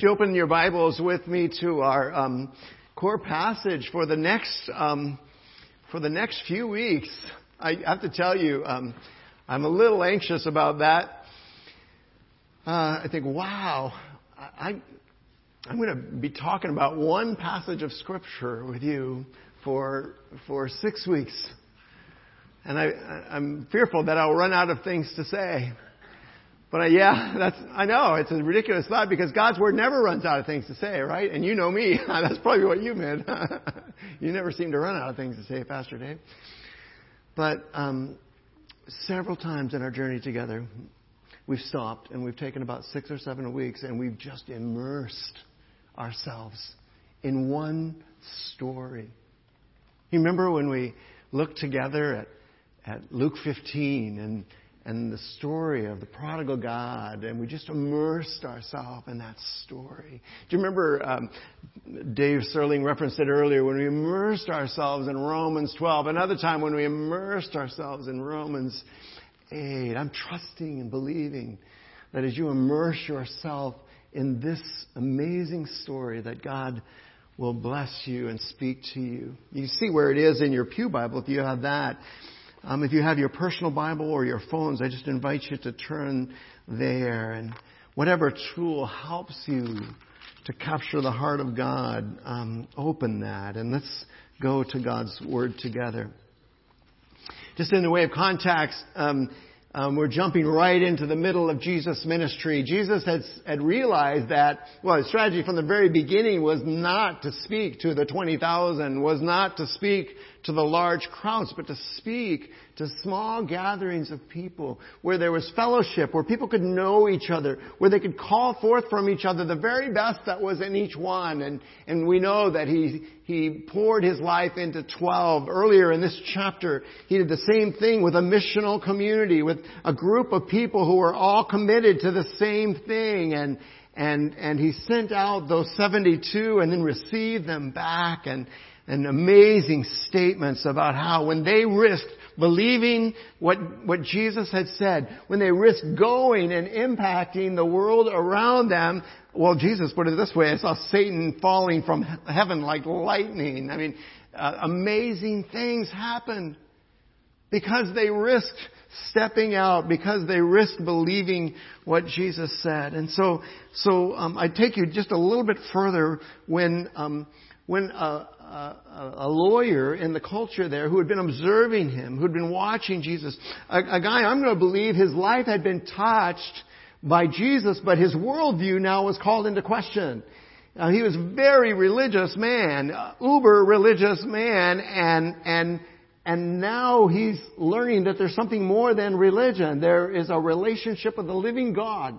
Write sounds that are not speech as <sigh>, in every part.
You open your Bibles with me to our um, core passage for the next um, for the next few weeks? I have to tell you, um, I'm a little anxious about that. Uh, I think, wow, I, I'm going to be talking about one passage of Scripture with you for for six weeks, and I, I'm fearful that I'll run out of things to say. But uh, yeah, <laughs> that's, I know, it's a ridiculous thought because God's Word never runs out of things to say, right? And you know me. <laughs> that's probably what you meant. <laughs> you never seem to run out of things to say, Pastor Dave. But um, several times in our journey together, we've stopped and we've taken about six or seven weeks and we've just immersed ourselves in one story. You remember when we looked together at, at Luke 15 and and the story of the prodigal God, and we just immersed ourselves in that story. Do you remember um, Dave Sterling referenced it earlier when we immersed ourselves in Romans 12? Another time when we immersed ourselves in Romans 8. I'm trusting and believing that as you immerse yourself in this amazing story, that God will bless you and speak to you. You see where it is in your Pew Bible if you have that. Um, if you have your personal Bible or your phones, I just invite you to turn there. And whatever tool helps you to capture the heart of God, um, open that. And let's go to God's Word together. Just in the way of context, um, um, we're jumping right into the middle of Jesus' ministry. Jesus had, had realized that, well, his strategy from the very beginning was not to speak to the 20,000, was not to speak to the large crowds, but to speak to small gatherings of people where there was fellowship, where people could know each other, where they could call forth from each other the very best that was in each one. And, and we know that he, he poured his life into 12. Earlier in this chapter, he did the same thing with a missional community, with a group of people who were all committed to the same thing. And, and, and he sent out those 72 and then received them back and, and amazing statements about how when they risked believing what, what Jesus had said, when they risk going and impacting the world around them, well, Jesus put it this way, I saw Satan falling from heaven like lightning. I mean, uh, amazing things happened because they risked stepping out because they risked believing what Jesus said. And so, so um, I take you just a little bit further when um, when uh, a, a, lawyer in the culture there who had been observing him, who had been watching Jesus, a, a guy I'm going to believe his life had been touched by Jesus, but his worldview now was called into question. Now, he was a very religious man, uh, uber religious man, and and and now he's learning that there's something more than religion. There is a relationship with the living God.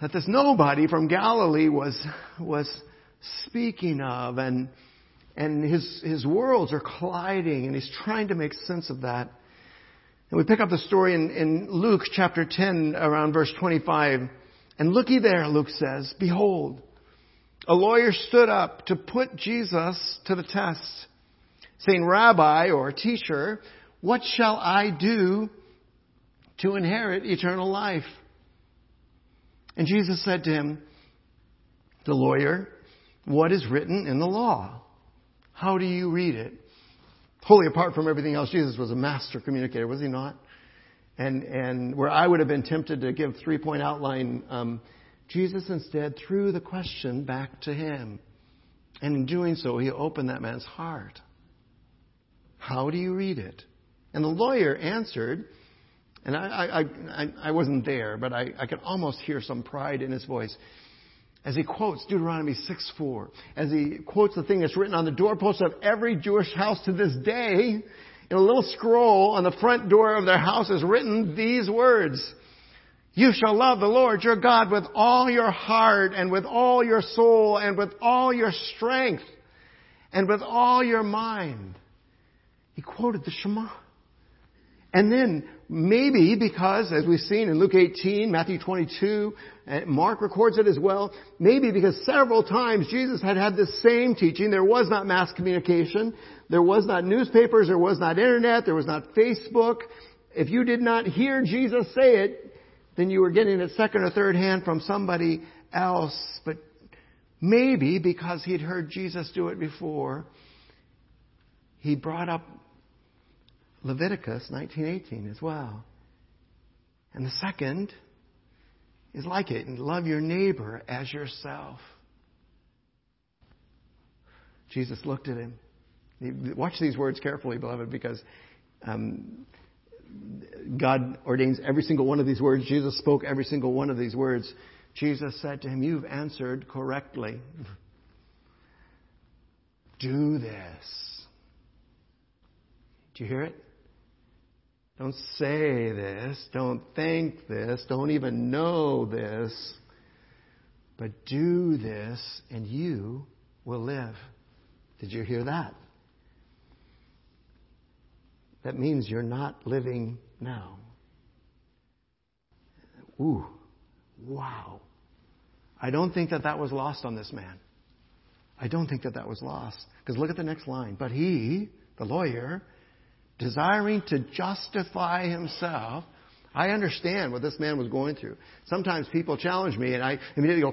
That this nobody from Galilee was was speaking of and and his his worlds are colliding and he's trying to make sense of that. And we pick up the story in, in Luke chapter 10 around verse 25. And looky there, Luke says, behold, a lawyer stood up to put Jesus to the test, saying, Rabbi or teacher, what shall I do to inherit eternal life? And Jesus said to him, the lawyer, what is written in the law. How do you read it? Wholly apart from everything else, Jesus was a master communicator, was he not? And, and where I would have been tempted to give three point outline, um, Jesus instead threw the question back to him. And in doing so, he opened that man's heart. How do you read it? And the lawyer answered, and I, I, I, I wasn't there, but I, I could almost hear some pride in his voice as he quotes Deuteronomy 6:4, as he quotes the thing that's written on the doorpost of every Jewish house to this day, in a little scroll on the front door of their house is written these words. You shall love the Lord your God with all your heart and with all your soul and with all your strength and with all your mind. He quoted the Shema. And then maybe because, as we've seen in Luke 18, Matthew 22, and Mark records it as well, maybe because several times Jesus had had the same teaching. There was not mass communication. There was not newspapers. There was not internet. There was not Facebook. If you did not hear Jesus say it, then you were getting it second or third hand from somebody else. But maybe because he'd heard Jesus do it before, he brought up Leviticus 19:18 as well. And the second is like it, and love your neighbor as yourself. Jesus looked at him. Watch these words carefully, beloved, because um, God ordains every single one of these words. Jesus spoke every single one of these words. Jesus said to him, You've answered correctly. Do this. Do you hear it? Don't say this. Don't think this. Don't even know this. But do this, and you will live. Did you hear that? That means you're not living now. Ooh, wow. I don't think that that was lost on this man. I don't think that that was lost. Because look at the next line. But he, the lawyer, desiring to justify himself, I understand what this man was going through. Sometimes people challenge me and I immediately go,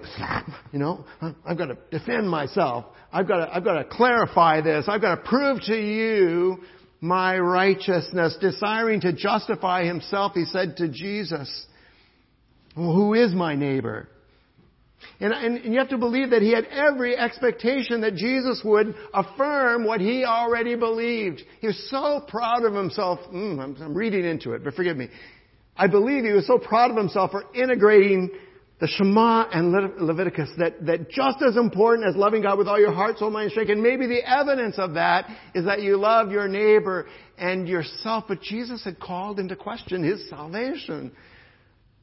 you know, I've got to defend myself. I've got to, I've got to clarify this. I've got to prove to you my righteousness. Desiring to justify himself, he said to Jesus, well, who is my neighbor? And, and, and, you have to believe that he had every expectation that Jesus would affirm what he already believed. He was so proud of himself. Mm, I'm, I'm reading into it, but forgive me. I believe he was so proud of himself for integrating the Shema and Leviticus that, that just as important as loving God with all your heart, soul, mind, and strength, and maybe the evidence of that is that you love your neighbor and yourself. But Jesus had called into question his salvation.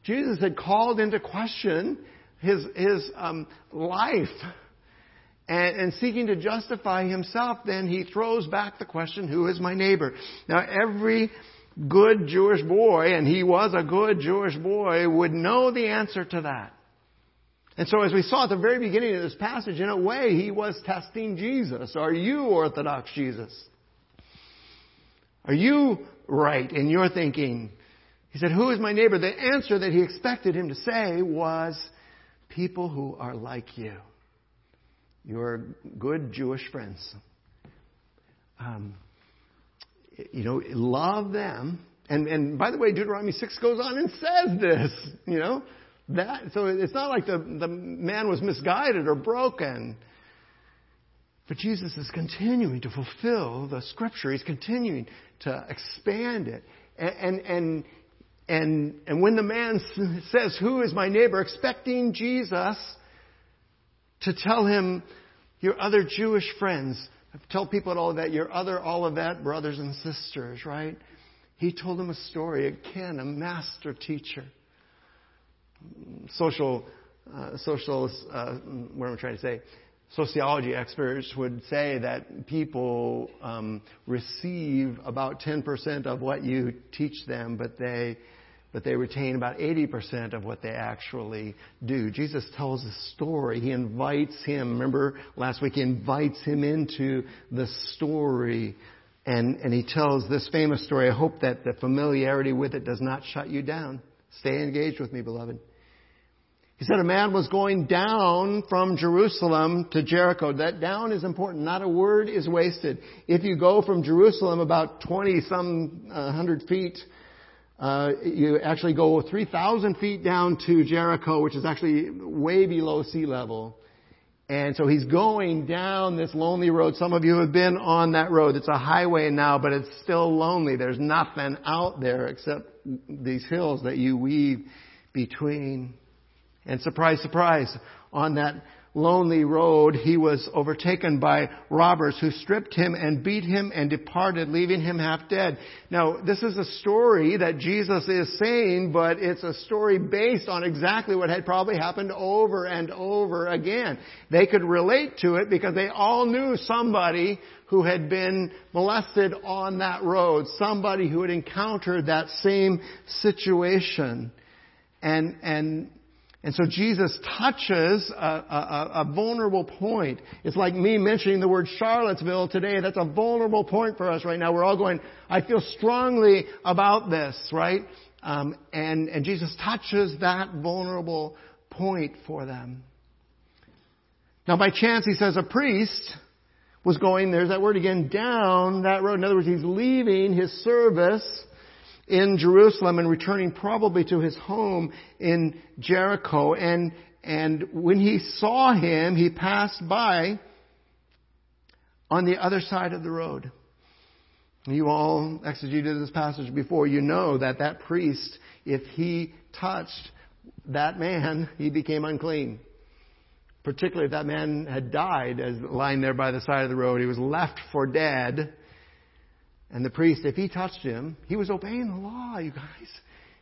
Jesus had called into question his, his um, life. And, and seeking to justify himself, then he throws back the question, who is my neighbor? Now every good Jewish boy, and he was a good Jewish boy, would know the answer to that. And so as we saw at the very beginning of this passage, in a way, he was testing Jesus. Are you Orthodox Jesus? Are you right in your thinking? He said, who is my neighbor? The answer that he expected him to say was, people who are like you, your good Jewish friends. Um, you know, love them. And, and by the way, Deuteronomy 6 goes on and says this, you know, that, so it's not like the, the man was misguided or broken. But Jesus is continuing to fulfill the scripture. He's continuing to expand it. And, and, and and, and when the man says, Who is my neighbor? expecting Jesus to tell him, Your other Jewish friends. Tell people all of that, your other Olivet brothers and sisters, right? He told him a story. Again, a master teacher. Social, uh, social, uh, what am I trying to say? Sociology experts would say that people um, receive about 10% of what you teach them, but they but they retain about 80% of what they actually do. Jesus tells a story. He invites him. Remember last week, he invites him into the story. And, and he tells this famous story. I hope that the familiarity with it does not shut you down. Stay engaged with me, beloved. He said a man was going down from Jerusalem to Jericho. That down is important. Not a word is wasted. If you go from Jerusalem about 20 some uh, hundred feet uh, you actually go 3,000 feet down to Jericho, which is actually way below sea level. And so he's going down this lonely road. Some of you have been on that road. It's a highway now, but it's still lonely. There's nothing out there except these hills that you weave between. And surprise, surprise, on that lonely road, he was overtaken by robbers who stripped him and beat him and departed, leaving him half dead. Now, this is a story that Jesus is saying, but it's a story based on exactly what had probably happened over and over again. They could relate to it because they all knew somebody who had been molested on that road, somebody who had encountered that same situation. And, and and so Jesus touches a, a, a, vulnerable point. It's like me mentioning the word Charlottesville today. That's a vulnerable point for us right now. We're all going, I feel strongly about this, right? Um, and, and Jesus touches that vulnerable point for them. Now, by chance, he says a priest was going, there's that word again, down that road. In other words, he's leaving his service in Jerusalem and returning probably to his home in Jericho. And, and when he saw him, he passed by on the other side of the road. You all exegeted this passage before. You know that that priest, if he touched that man, <laughs> he became unclean. Particularly if that man had died as lying there by the side of the road. He was left for dead. And the priest, if he touched him, he was obeying the law, you guys.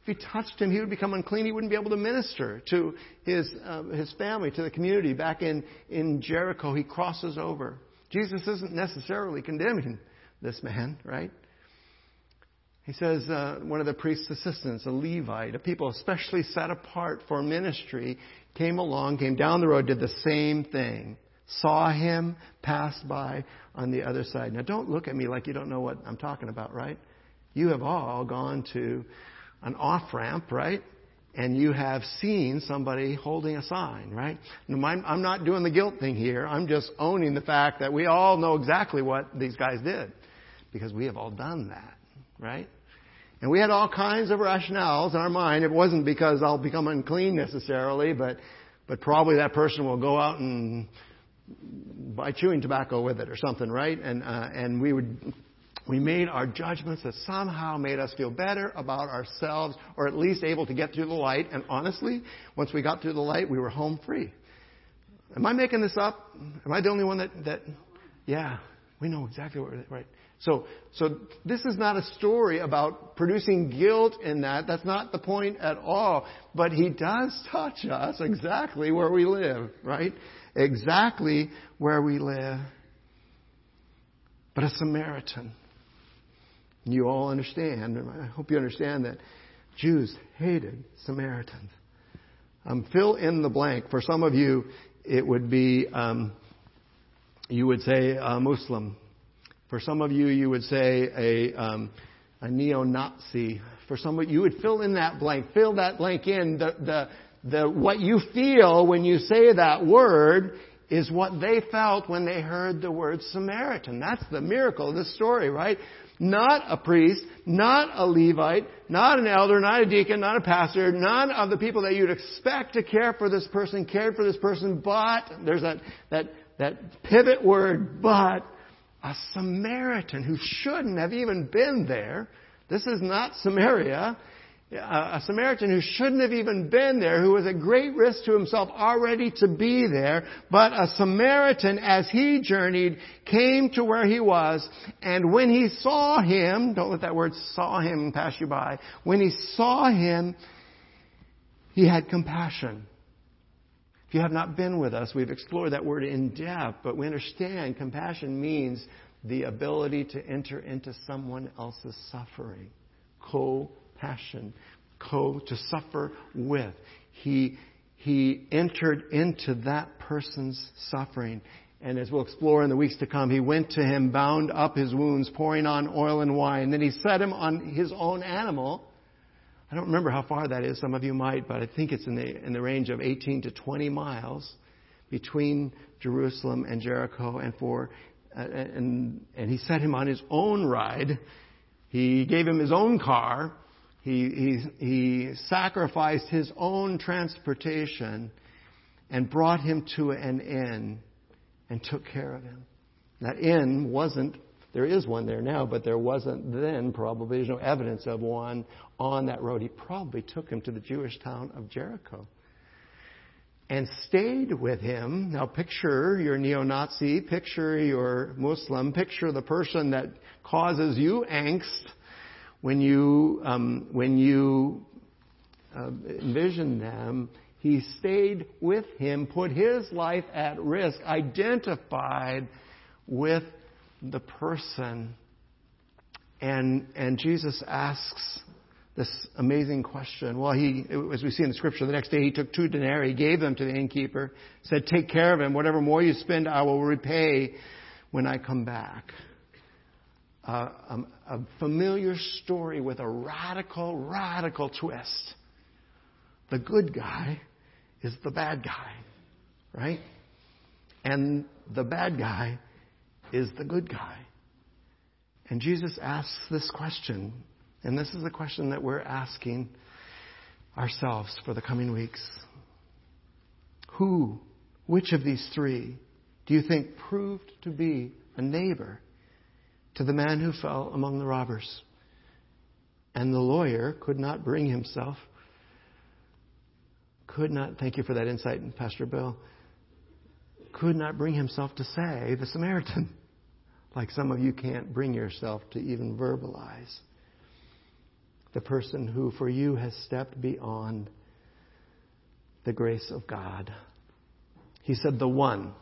If he touched him, he would become unclean. He wouldn't be able to minister to his, uh, his family, to the community. Back in, in Jericho, he crosses over. Jesus isn't necessarily condemning this man, right? He says uh, one of the priest's assistants, a Levite, a people especially set apart for ministry, came along, came down the road, did the same thing. Saw him, pass by on the other side. Now don't look at me like you don't know what I'm talking about, right? You have all gone to an off ramp, right? and you have seen somebody holding a sign, right? I'm not doing the guilt thing here. I'm just owning the fact that we all know exactly what these guys did because we have all done that, right? And we had all kinds of rationales in our mind. It wasn't because I'll become unclean necessarily, but, but probably that person will go out and buy chewing tobacco with it or something, right? And, uh, and we would we made our judgments that somehow made us feel better about ourselves or at least able to get through the light. And honestly, once we got through the light, we were home free. Am I making this up? Am I the only one that, that yeah, we know exactly what we're, right. So, so this is not a story about producing guilt in that. That's not the point at all. But he does touch us exactly where we live, right? Exactly where we live. But a Samaritan you all understand, and I hope you understand that Jews hated Samaritans. Um, fill in the blank. For some of you, it would be, um, you would say a Muslim. For some of you, you would say a, um, a neo-Nazi. For some of you, you would fill in that blank. Fill that blank in. The, the, the, what you feel when you say that word is what they felt when they heard the word Samaritan. That's the miracle of this story, right? not a priest, not a Levite, not an elder, not a deacon, not a pastor, none of the people that you'd expect to care for this person cared for this person, but, there's that, that, that pivot word, but, a Samaritan who shouldn't have even been there. This is not Samaria a Samaritan who shouldn't have even been there, who was at great risk to himself already to be there, but a Samaritan, as he journeyed, came to where he was, and when he saw him, don't let that word saw him pass you by, when he saw him, he had compassion. If you have not been with us, we've explored that word in depth, but we understand compassion means the ability to enter into someone else's suffering. Co passion, co to suffer with. He, he entered into that person's suffering. And as we'll explore in the weeks to come, he went to him, bound up his wounds, pouring on oil and wine. Then he set him on his own animal. I don't remember how far that is. Some of you might, but I think it's in the, in the range of 18 to 20 miles between Jerusalem and Jericho. And for, and, and he set him on his own ride. He gave him his own car he, he, he sacrificed his own transportation and brought him to an inn and took care of him. That inn wasn't, there is one there now, but there wasn't then probably, there's no evidence of one on that road. He probably took him to the Jewish town of Jericho and stayed with him. Now picture your neo-Nazi, picture your Muslim, picture the person that causes you angst when you, um, when you uh, envision them, he stayed with him, put his life at risk, identified with the person. And, and Jesus asks this amazing question. Well, he, as we see in the scripture, the next day he took two denarii, gave them to the innkeeper, said, take care of him. Whatever more you spend, I will repay when I come back a, a, a familiar story with a radical, radical twist. The good guy is the bad guy, right? And the bad guy is the good guy. And Jesus asks this question, and this is a question that we're asking ourselves for the coming weeks. Who, which of these three do you think proved to be a neighbor to the man who fell among the robbers? And the lawyer could not bring himself, could not, thank you for that insight, Pastor Bill, could not bring himself to say the Samaritan, <laughs> like some of you can't bring yourself to even verbalize the person who for you has stepped beyond the grace of God. He said, the one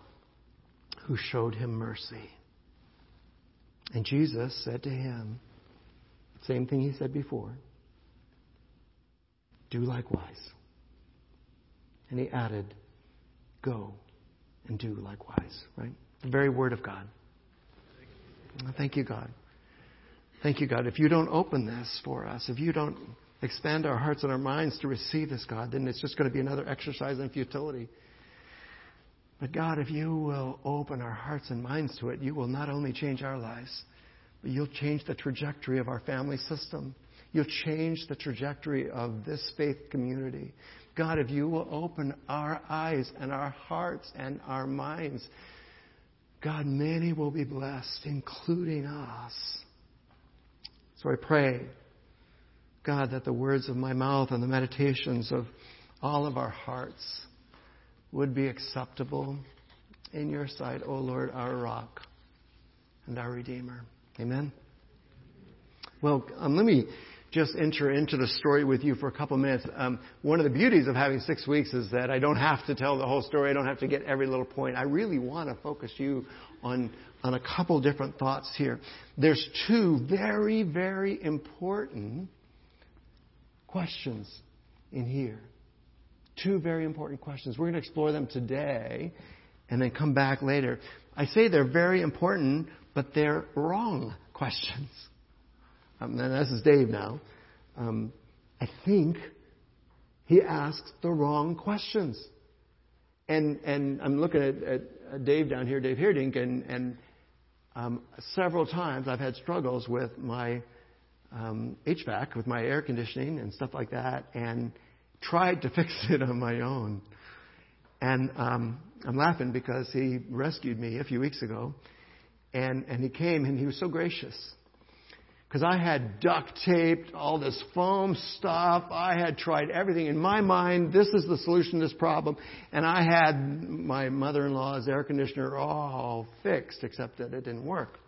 who showed him mercy. And Jesus said to him, same thing he said before, do likewise. And he added, go and do likewise, right? The very word of God. Thank you, God. Thank you, God. If you don't open this for us, if you don't expand our hearts and our minds to receive this, God, then it's just going to be another exercise in futility. But God, if you will open our hearts and minds to it, you will not only change our lives, but you'll change the trajectory of our family system. You'll change the trajectory of this faith community. God, if you will open our eyes and our hearts and our minds, God, many will be blessed, including us. So I pray, God, that the words of my mouth and the meditations of all of our hearts would be acceptable in your sight, O Lord, our rock and our Redeemer. Amen. Well, um, let me just enter into the story with you for a couple minutes. Um, one of the beauties of having six weeks is that I don't have to tell the whole story. I don't have to get every little point. I really want to focus you on, on a couple different thoughts here. There's two very, very important questions in here. Two very important questions. We're going to explore them today and then come back later. I say they're very important, but they're wrong questions. Um, and this is Dave now. Um, I think he asks the wrong questions. And, and I'm looking at, at Dave down here, Dave Heerdink, and, and um, several times I've had struggles with my um, HVAC, with my air conditioning and stuff like that, and tried to <laughs> fix it on my own. And um, I'm laughing because he rescued me a few weeks ago, and, and he came and he was so gracious because I had duct taped all this foam stuff. I had tried everything in my mind. This is the solution to this problem. And I had my mother in law's air conditioner all fixed, except that it didn't work.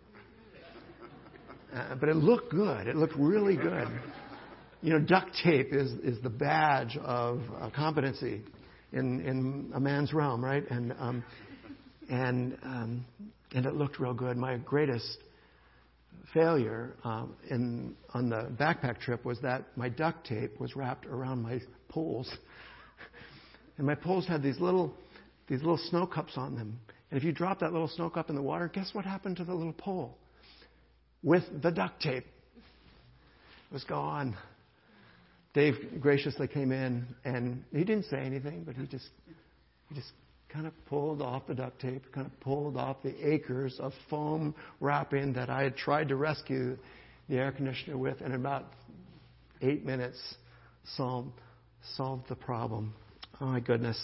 Uh, but it looked good. It looked really good. You know, duct tape is, is the badge of uh, competency in, in a man's realm, right? And, um, and, um, and it looked real good. My greatest failure um, in, on the backpack trip was that my duct tape was wrapped around my poles. <laughs> and my poles had these little, these little snow cups on them. And if you drop that little snow cup in the water, guess what happened to the little pole? With the duct tape. It was gone. Dave graciously came in and he didn't say anything, but he just, he just kind of pulled off the duct tape, kind of pulled off the acres of foam wrapping that I had tried to rescue the air conditioner with, and in about eight minutes solved, solved the problem. Oh my goodness.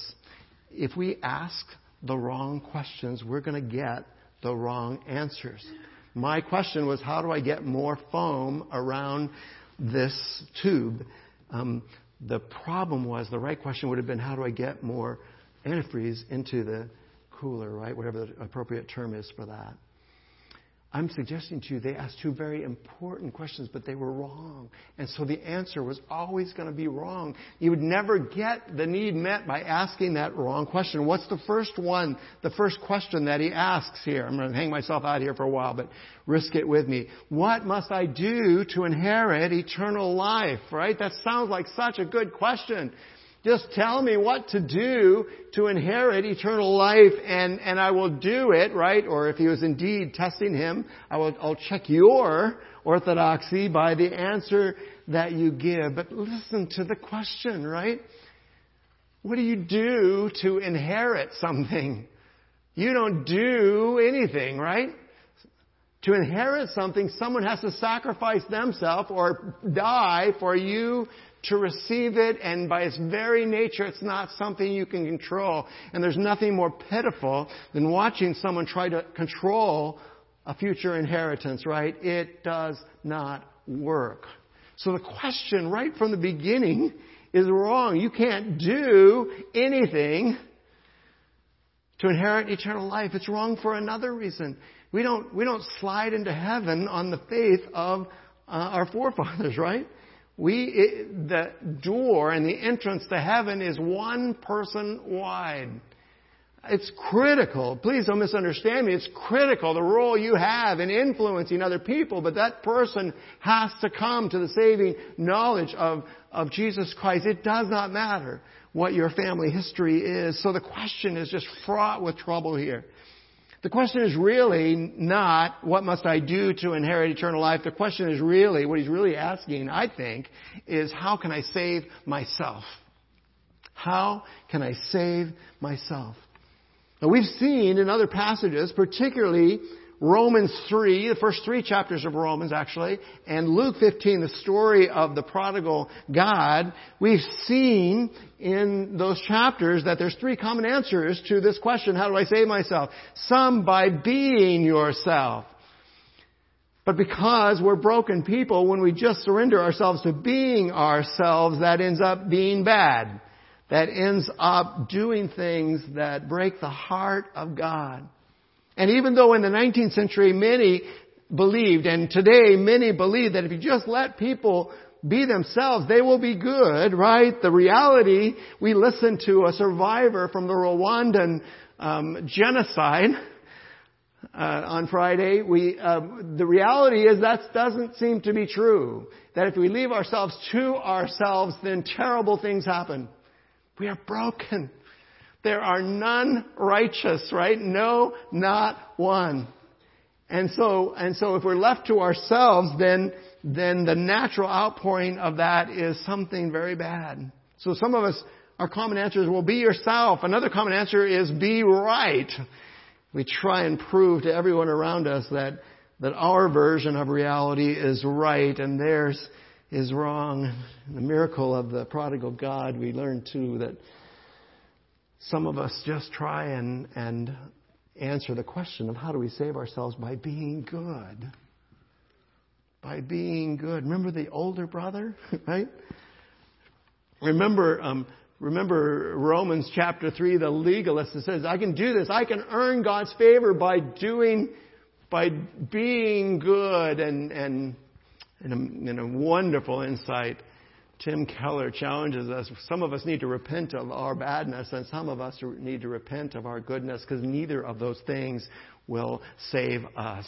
If we ask the wrong questions, we're going to get the wrong answers. My question was, how do I get more foam around this tube? Um, the problem was, the right question would have been, how do I get more antifreeze into the cooler, right? Whatever the appropriate term is for that. I'm suggesting to you they asked two very important questions, but they were wrong. And so the answer was always going to be wrong. You would never get the need met by asking that wrong question. What's the first one, the first question that he asks here? I'm going to hang myself out here for a while, but risk it with me. What must I do to inherit eternal life, right? That sounds like such a good question. Just tell me what to do to inherit eternal life and, and I will do it, right? Or if he was indeed testing him, I will, I'll check your orthodoxy by the answer that you give. But listen to the question, right? What do you do to inherit something? You don't do anything, right? To inherit something, someone has to sacrifice themselves or die for you to receive it, and by its very nature, it's not something you can control. And there's nothing more pitiful than watching someone try to control a future inheritance, right? It does not work. So the question right from the beginning is wrong. You can't do anything to inherit eternal life. It's wrong for another reason. We don't, we don't slide into heaven on the faith of uh, our forefathers, <laughs> right? We, it, the door and the entrance to heaven is one person wide. It's critical. Please don't misunderstand me. It's critical the role you have in influencing other people, but that person has to come to the saving knowledge of, of Jesus Christ. It does not matter what your family history is. So the question is just fraught with trouble here. The question is really not, what must I do to inherit eternal life? The question is really, what he's really asking, I think, is how can I save myself? How can I save myself? Now we've seen in other passages, particularly Romans 3, the first three chapters of Romans actually, and Luke 15, the story of the prodigal God, we've seen in those chapters that there's three common answers to this question, how do I save myself? Some by being yourself. But because we're broken people, when we just surrender ourselves to being ourselves, that ends up being bad. That ends up doing things that break the heart of God. And even though in the 19th century many believed, and today many believe that if you just let people be themselves, they will be good, right? The reality, we listened to a survivor from the Rwandan um, genocide uh, on Friday. We, uh, the reality is that doesn't seem to be true. That if we leave ourselves to ourselves, then terrible things happen. We are broken. There are none righteous, right? No, not one. And so, and so if we're left to ourselves, then, then the natural outpouring of that is something very bad. So some of us, our common answer is, well, be yourself. Another common answer is be right. We try and prove to everyone around us that, that our version of reality is right and theirs is wrong. The miracle of the prodigal God, we learn too that some of us just try and, and answer the question of how do we save ourselves by being good. By being good. Remember the older brother, <laughs> right? Remember, um, remember Romans chapter 3, the legalist that says, I can do this. I can earn God's favor by doing, by being good and, and, and a, and a wonderful insight Tim Keller challenges us. Some of us need to repent of our badness, and some of us need to repent of our goodness, because neither of those things will save us.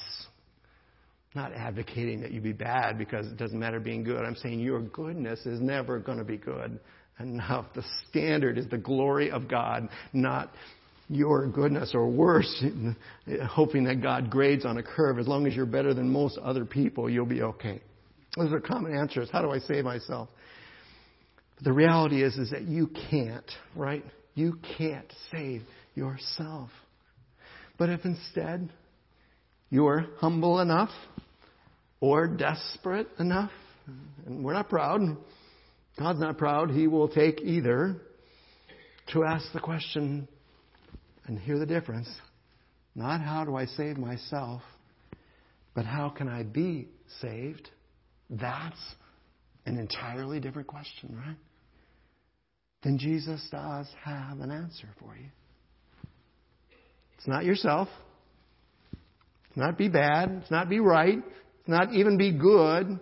I'm not advocating that you be bad because it doesn't matter being good. I'm saying your goodness is never going to be good enough. The standard is the glory of God, not your goodness, or worse, <laughs> hoping that God grades on a curve. As long as you're better than most other people, you'll be okay. Those are common answers. How do I save myself? But the reality is, is that you can't, right? You can't save yourself. But if instead you're humble enough or desperate enough, and we're not proud, God's not proud, He will take either, to ask the question and hear the difference. Not how do I save myself, but how can I be saved? That's an entirely different question, right? Then Jesus does have an answer for you. It's not yourself. It's not be bad. It's not be right. It's not even be good.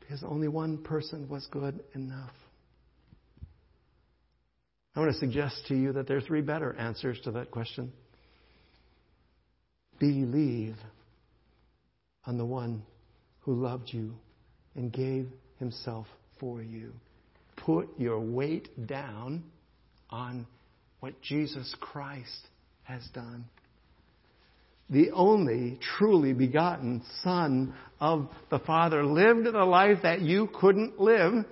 Because only one person was good enough. I want to suggest to you that there are three better answers to that question. Believe on the one who loved you and gave himself for you. Put your weight down on what Jesus Christ has done. The only truly begotten Son of the Father lived the life that you couldn't live,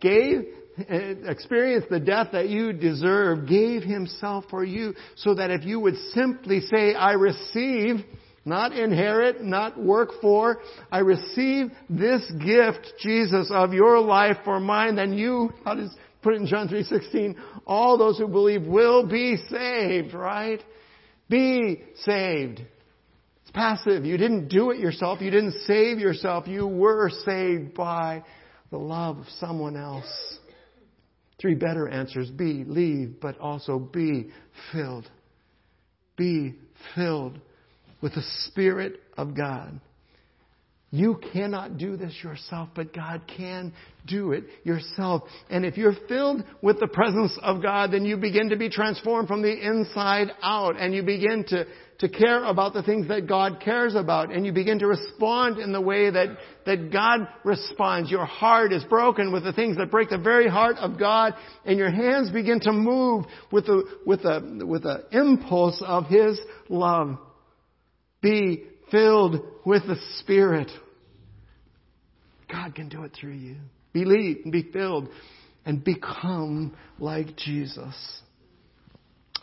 gave, experienced the death that you deserve, gave himself for you so that if you would simply say, I receive, not inherit, not work for, I receive this gift, Jesus, of your life for mine, then you, how does put it in John 3:16, all those who believe will be saved, right? Be saved. It's passive. You didn't do it yourself. You didn't save yourself. You were saved by the love of someone else. Three better answers. Be, leave, but also be filled. Be filled with the Spirit of God. You cannot do this yourself, but God can do it yourself. And if you're filled with the presence of God, then you begin to be transformed from the inside out and you begin to, to care about the things that God cares about and you begin to respond in the way that, that God responds. Your heart is broken with the things that break the very heart of God and your hands begin to move with the, with the, with the impulse of His love. Be filled with the Spirit. God can do it through you. Believe and be filled and become like Jesus,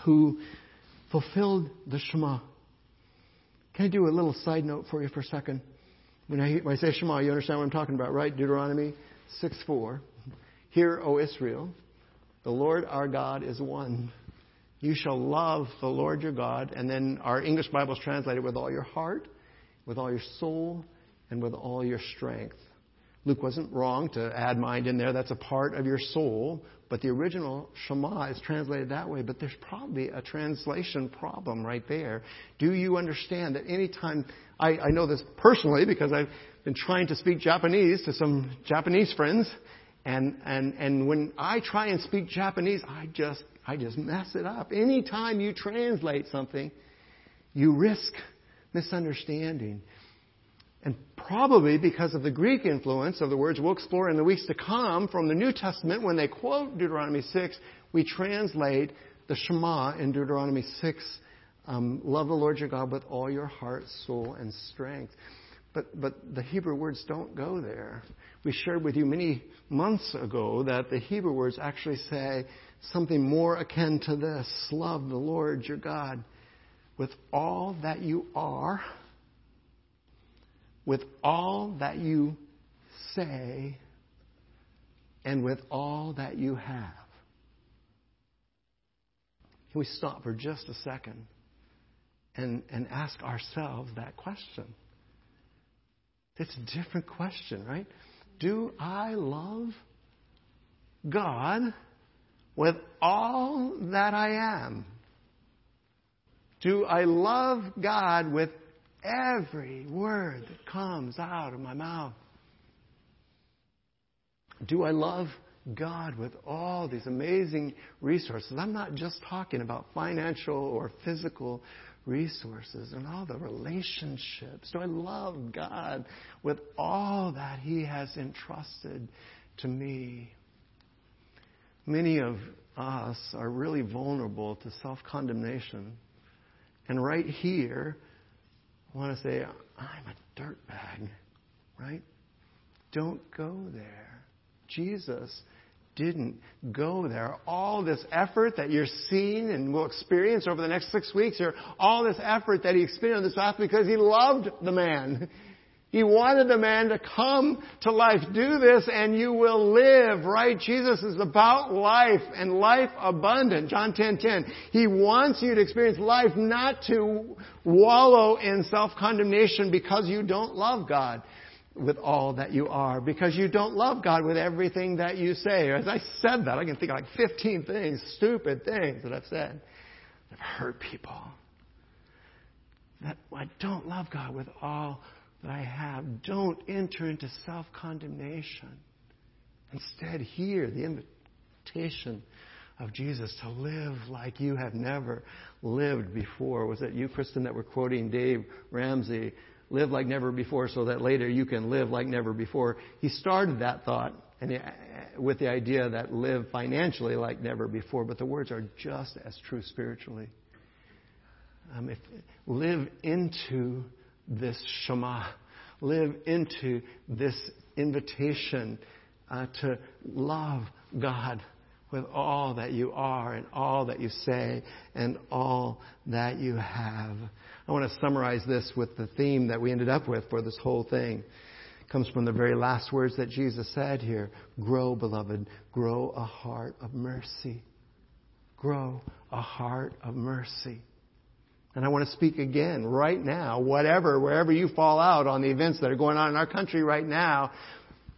who fulfilled the Shema. Can I do a little side note for you for a second? When I, when I say Shema, you understand what I'm talking about, right? Deuteronomy 6 4. Hear, O Israel, the Lord our God is one. You shall love the Lord your God. And then our English Bible is translated with all your heart, with all your soul, and with all your strength. Luke wasn't wrong to add mind in there. That's a part of your soul. But the original Shema is translated that way. But there's probably a translation problem right there. Do you understand that anytime, I, I know this personally because I've been trying to speak Japanese to some Japanese friends. And, and, and when I try and speak Japanese, I just I just mess it up. Anytime you translate something, you risk misunderstanding. And probably because of the Greek influence of the words we'll explore in the weeks to come from the New Testament, when they quote Deuteronomy 6, we translate the Shema in Deuteronomy 6 um, love the Lord your God with all your heart, soul, and strength. But, but the Hebrew words don't go there. We shared with you many months ago that the Hebrew words actually say, something more akin to this love the Lord your God with all that you are, with all that you say, and with all that you have. Can we stop for just a second and, and ask ourselves that question? It's a different question, right? Do I love God? with all that I am? Do I love God with every word that comes out of my mouth? Do I love God with all these amazing resources? I'm not just talking about financial or physical resources and all the relationships. Do I love God with all that He has entrusted to me? Many of us are really vulnerable to self condemnation. And right here, I want to say, I'm a dirtbag, right? Don't go there. Jesus didn't go there. All this effort that you're seeing and will experience over the next six weeks here, all this effort that he experienced on this path because he loved the man. He wanted the man to come to life. Do this and you will live, right? Jesus is about life and life abundant. John 10, 10. He wants you to experience life, not to wallow in self-condemnation because you don't love God with all that you are, because you don't love God with everything that you say. As I said that, I can think of like 15 things, stupid things that I've said that have hurt people. That I don't love God with all that I have. Don't enter into self condemnation. Instead, hear the invitation of Jesus to live like you have never lived before. Was it you, Kristen, that were quoting Dave Ramsey? Live like never before so that later you can live like never before. He started that thought and uh, with the idea that live financially like never before, but the words are just as true spiritually. Um, if, live into this Shema, live into this invitation uh, to love God with all that you are and all that you say and all that you have. I want to summarize this with the theme that we ended up with for this whole thing. It comes from the very last words that Jesus said here. Grow, beloved, grow a heart of mercy. Grow a heart of mercy. And I want to speak again right now, whatever, wherever you fall out on the events that are going on in our country right now,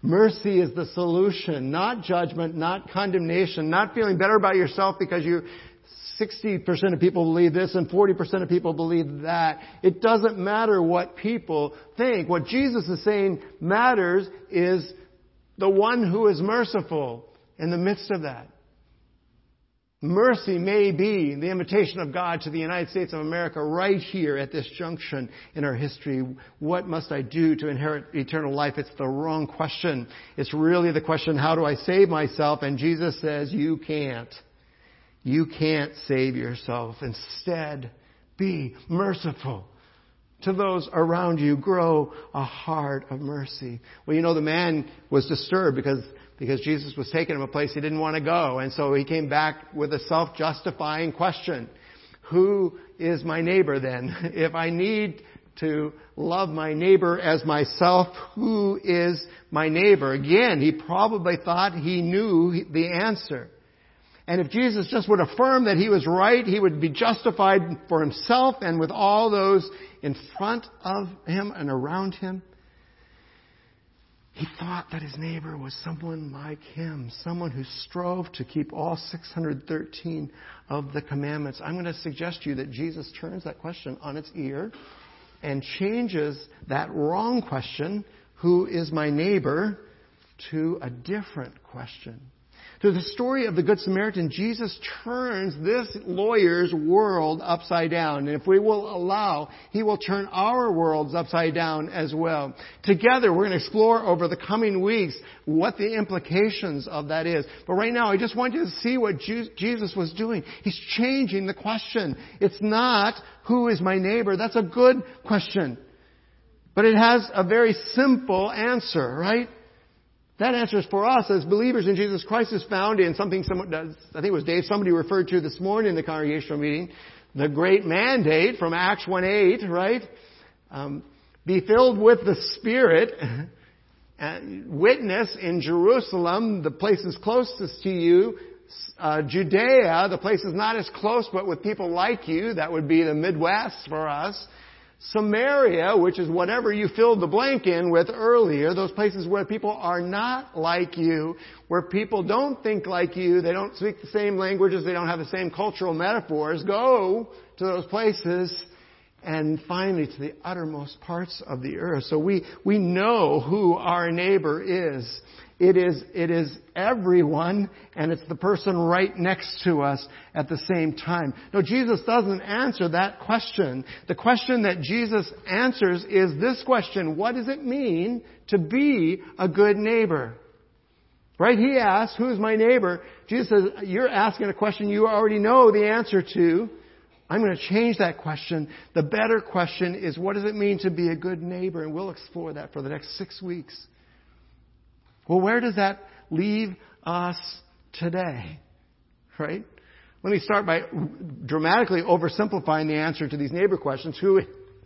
Mercy is the solution, not judgment, not condemnation, not feeling better about yourself because you 60% of people believe this and 40% of people believe that. It doesn't matter what people think. What Jesus is saying matters is the one who is merciful in the midst of that. Mercy may be the invitation of God to the United States of America right here at this junction in our history. What must I do to inherit eternal life? It's the wrong question. It's really the question, how do I save myself? And Jesus says, you can't. You can't save yourself. Instead, be merciful to those around you. Grow a heart of mercy. Well, you know, the man was disturbed because because Jesus was taking him a place he didn't want to go. And so he came back with a self-justifying question. Who is my neighbor then? <laughs> If I need to love my neighbor as myself, who is my neighbor? Again, he probably thought he knew the answer. And if Jesus just would affirm that he was right, he would be justified for himself and with all those in front of him and around him. He thought that his neighbor was someone like him, someone who strove to keep all 613 of the commandments. I'm going to suggest to you that Jesus turns that question on its ear and changes that wrong question, who is my neighbor, to a different question. Through the story of the Good Samaritan, Jesus turns this lawyer's world upside down. And if we will allow, He will turn our worlds upside down as well. Together, we're going to explore over the coming weeks what the implications of that is. But right now, I just want you to see what Jesus was doing. He's changing the question. It's not, who is my neighbor? That's a good question. But it has a very simple answer, right? That answer for us as believers in Jesus Christ is found in something someone does, I think it was Dave, somebody referred to this morning in the congregational meeting, the great mandate from Acts 1-8, right? Um, be filled with the Spirit, <laughs> and witness in Jerusalem, the places closest to you, uh, Judea, the places not as close but with people like you, that would be the Midwest for us, Samaria, which is whatever you filled the blank in with earlier, those places where people are not like you, where people don't think like you, they don't speak the same languages, they don't have the same cultural metaphors, go to those places and finally to the uttermost parts of the earth. So we, we know who our neighbor is. It is, it is everyone, and it's the person right next to us at the same time. No, Jesus doesn't answer that question. The question that Jesus answers is this question, what does it mean to be a good neighbor? Right? He asks, who's my neighbor? Jesus says, you're asking a question you already know the answer to. I'm going to change that question. The better question is, what does it mean to be a good neighbor? And we'll explore that for the next six weeks. Well, where does that leave us today? Right? Let me start by dramatically oversimplifying the answer to these neighbor questions. Who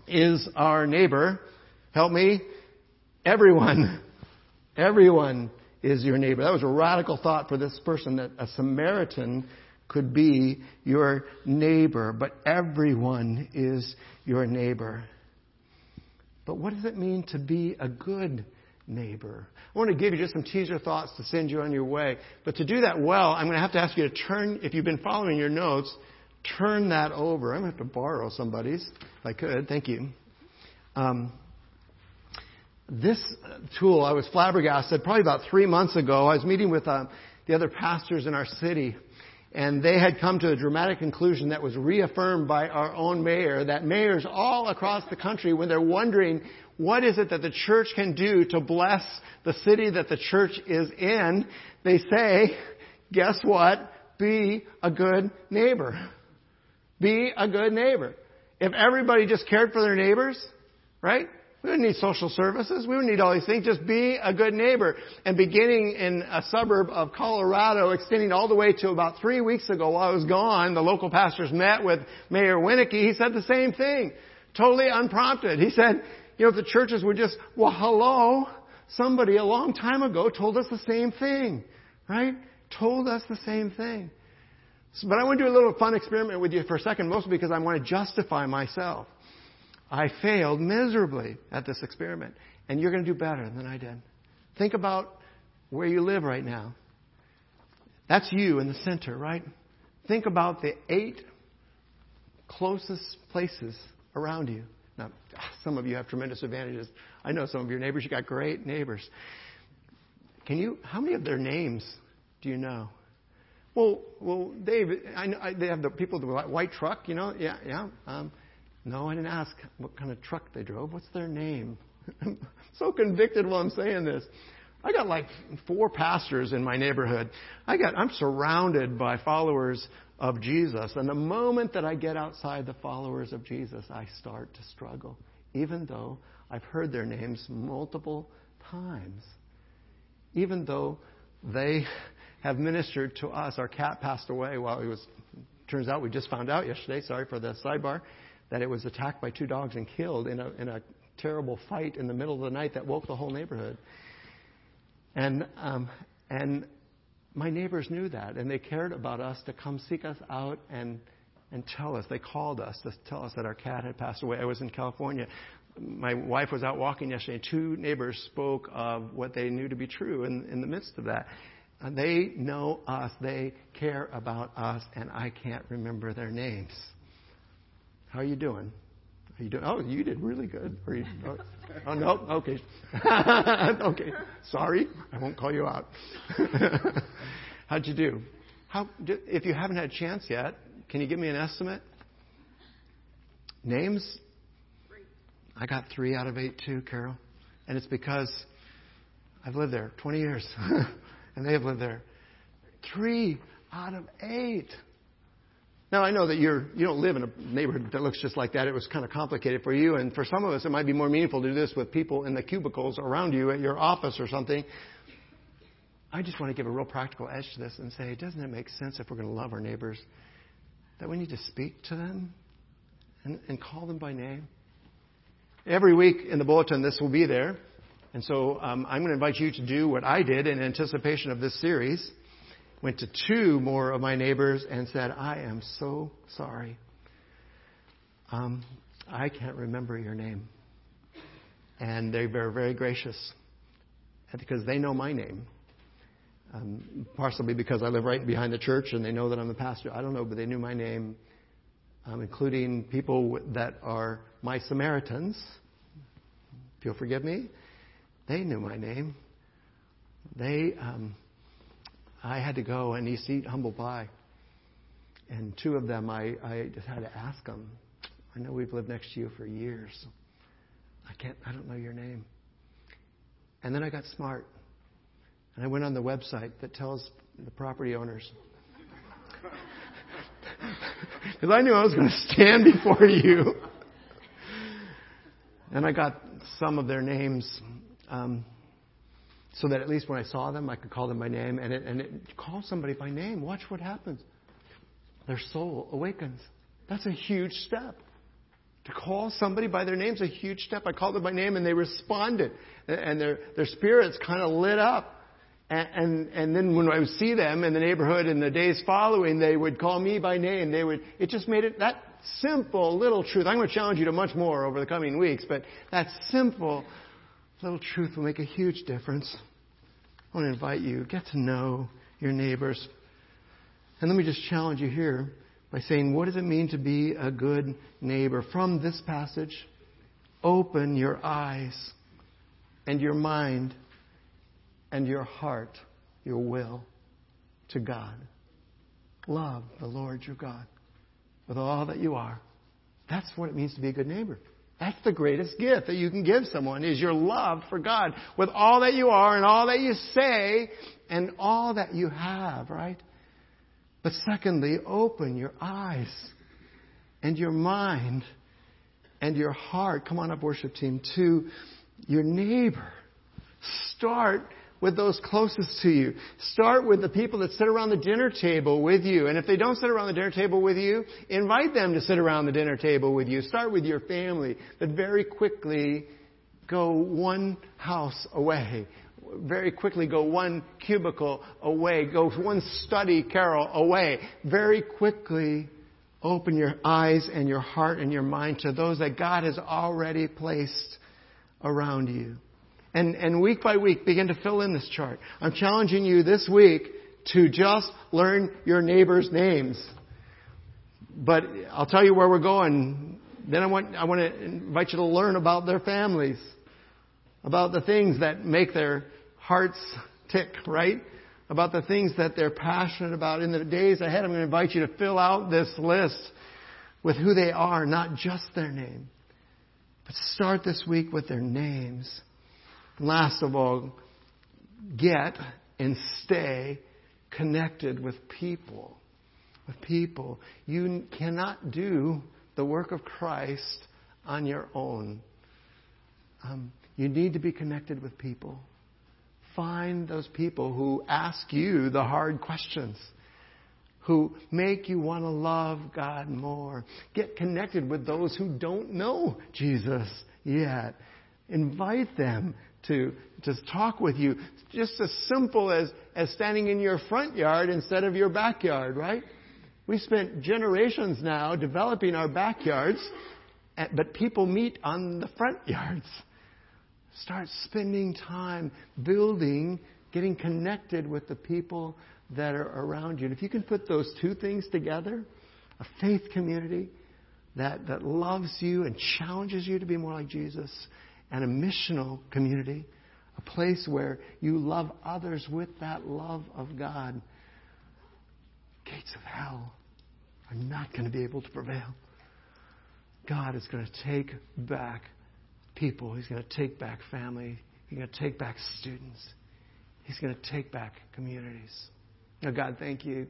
is our neighbor? Help me. Everyone. Everyone is your neighbor. That was a radical thought for this person that a Samaritan could be your neighbor, but everyone is your neighbor. But what does it mean to be a good neighbor. I want to give you just some teaser thoughts to send you on your way. But to do that well, I'm going to have to ask you to turn, if you've been following your notes, turn that over. I'm going to have to borrow somebody's if I could. Thank you. Um, this tool, I was flabbergasted probably about three months ago. I was meeting with uh, the other pastors in our city. And they had come to a dramatic conclusion that was reaffirmed by our own mayor, that mayors all across the country, when they're wondering what is it that the church can do to bless the city that the church is in, they say, guess what? Be a good neighbor. Be a good neighbor. If everybody just cared for their neighbors, right? We wouldn't need social services. We wouldn't need all these things. Just be a good neighbor. And beginning in a suburb of Colorado, extending all the way to about three weeks ago while I was gone, the local pastors met with Mayor Winnecke. He said the same thing. Totally unprompted. He said, you know, if the churches would just, well, hello, somebody a long time ago told us the same thing, right? Told us the same thing. But I want to do a little fun experiment with you for a second, mostly because I want to justify myself. I failed miserably at this experiment, and you're going to do better than I did. Think about where you live right now. That's you in the center, right? Think about the eight closest places around you. Now, some of you have tremendous advantages. I know some of your neighbors. You got great neighbors. Can you? How many of their names do you know? Well, well, Dave, I know I, they have the people with the white truck. You know, yeah, yeah. Um, no, I didn't ask what kind of truck they drove. What's their name? I'm <laughs> so convicted while I'm saying this. I got like four pastors in my neighborhood. I got I'm surrounded by followers of Jesus. And the moment that I get outside the followers of Jesus, I start to struggle, even though I've heard their names multiple times. Even though they have ministered to us. Our cat passed away while he was turns out we just found out yesterday, sorry for the sidebar that it was attacked by two dogs and killed in a, in a terrible fight in the middle of the night that woke the whole neighborhood. And, um, and my neighbors knew that, and they cared about us to come seek us out and, and tell us. They called us to tell us that our cat had passed away. I was in California. My wife was out walking yesterday, and two neighbors spoke of what they knew to be true in, in the midst of that. And they know us, they care about us, and I can't remember their names. How are you doing? Are you doing? Oh, you did really good. Are you, oh, oh no, okay, <laughs> okay. Sorry, I won't call you out. <laughs> How'd you do? How? If you haven't had a chance yet, can you give me an estimate? Names? I got three out of eight too, Carol, and it's because I've lived there 20 years, <laughs> and they have lived there. Three out of eight. Now, I know that you're, you don't live in a neighborhood that looks just like that. It was kind of complicated for you. And for some of us, it might be more meaningful to do this with people in the cubicles around you at your office or something. I just want to give a real practical edge to this and say, doesn't it make sense if we're going to love our neighbors that we need to speak to them and, and call them by name? Every week in the bulletin, this will be there. And so um, I'm going to invite you to do what I did in anticipation of this series went to two more of my neighbors and said, I am so sorry. Um, I can't remember your name. And they were very gracious because they know my name. Um, possibly because I live right behind the church and they know that I'm the pastor. I don't know, but they knew my name, um, including people that are my Samaritans. If you'll forgive me, they knew my name. They um, I had to go and East eat humble pie. And two of them, I, I just had to ask them. I know we've lived next to you for years. I can't, I don't know your name. And then I got smart. And I went on the website that tells the property owners. <laughs> Because I knew I was going to stand before you. And I got some of their names. Um, so that at least when I saw them, I could call them by name. And it, and it, call somebody by name. Watch what happens. Their soul awakens. That's a huge step. To call somebody by their name is a huge step. I called them by name and they responded. And their, their spirits kind of lit up. And, and, and then when I would see them in the neighborhood in the days following, they would call me by name. They would, it just made it that simple little truth. I'm going to challenge you to much more over the coming weeks, but that simple little truth will make a huge difference. I want to invite you, get to know your neighbors. And let me just challenge you here by saying, what does it mean to be a good neighbor? From this passage, open your eyes and your mind and your heart, your will to God. love the Lord your God with all that you are. That's what it means to be a good neighbor. That's the greatest gift that you can give someone is your love for God with all that you are and all that you say and all that you have, right? But secondly, open your eyes and your mind and your heart. Come on up, worship team, to your neighbor. Start with those closest to you. Start with the people that sit around the dinner table with you. And if they don't sit around the dinner table with you, invite them to sit around the dinner table with you. Start with your family, but very quickly go one house away. Very quickly go one cubicle away. Go one study carrel, away. Very quickly open your eyes and your heart and your mind to those that God has already placed around you and, and week by week begin to fill in this chart. I'm challenging you this week to just learn your neighbor's names. But I'll tell you where we're going. Then I want, I want to invite you to learn about their families, about the things that make their hearts tick, right? About the things that they're passionate about. In the days ahead, I'm going to invite you to fill out this list with who they are, not just their name. But start this week with their names. Last of all, get and stay connected with people. With people. You cannot do the work of Christ on your own. Um, you need to be connected with people. Find those people who ask you the hard questions, who make you want to love God more. Get connected with those who don't know Jesus yet. Invite them to just talk with you. Just as simple as, as standing in your front yard instead of your backyard, right? We spent generations now developing our backyards, but people meet on the front yards. Start spending time building, getting connected with the people that are around you. And if you can put those two things together, a faith community that, that loves you and challenges you to be more like Jesus, and a missional community, a place where you love others with that love of God, gates of hell are not going to be able to prevail. God is going to take back people. He's going to take back family. He's going to take back students. He's going to take back communities. Now, God, thank you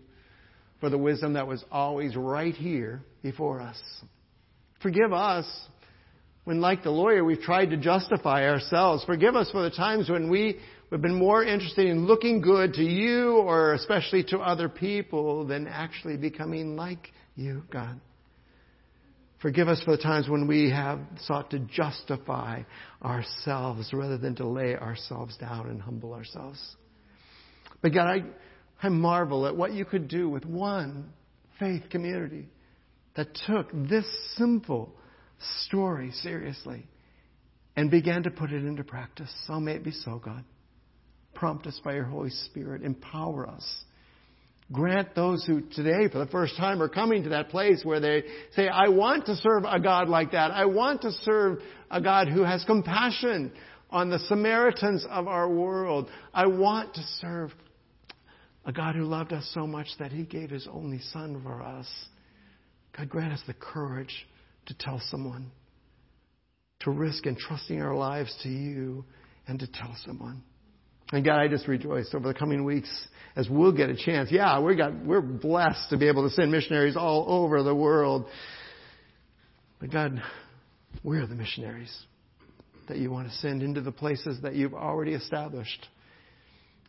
for the wisdom that was always right here before us. Forgive us when, like the lawyer, we've tried to justify ourselves. Forgive us for the times when we have been more interested in looking good to you or especially to other people than actually becoming like you, God. Forgive us for the times when we have sought to justify ourselves rather than to lay ourselves down and humble ourselves. But God, I, I marvel at what you could do with one faith community that took this simple story seriously and began to put it into practice. So may it be so, God. Prompt us by your Holy Spirit. Empower us. Grant those who today, for the first time, are coming to that place where they say, I want to serve a God like that. I want to serve a God who has compassion on the Samaritans of our world. I want to serve a God who loved us so much that he gave his only son for us. God, grant us the courage to tell someone, to risk entrusting our lives to you and to tell someone. And God, I just rejoice over the coming weeks as we'll get a chance. Yeah, we got, we're blessed to be able to send missionaries all over the world. But God, we're the missionaries that you want to send into the places that you've already established,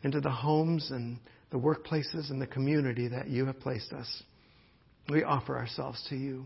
into the homes and the workplaces and the community that you have placed us. We offer ourselves to you.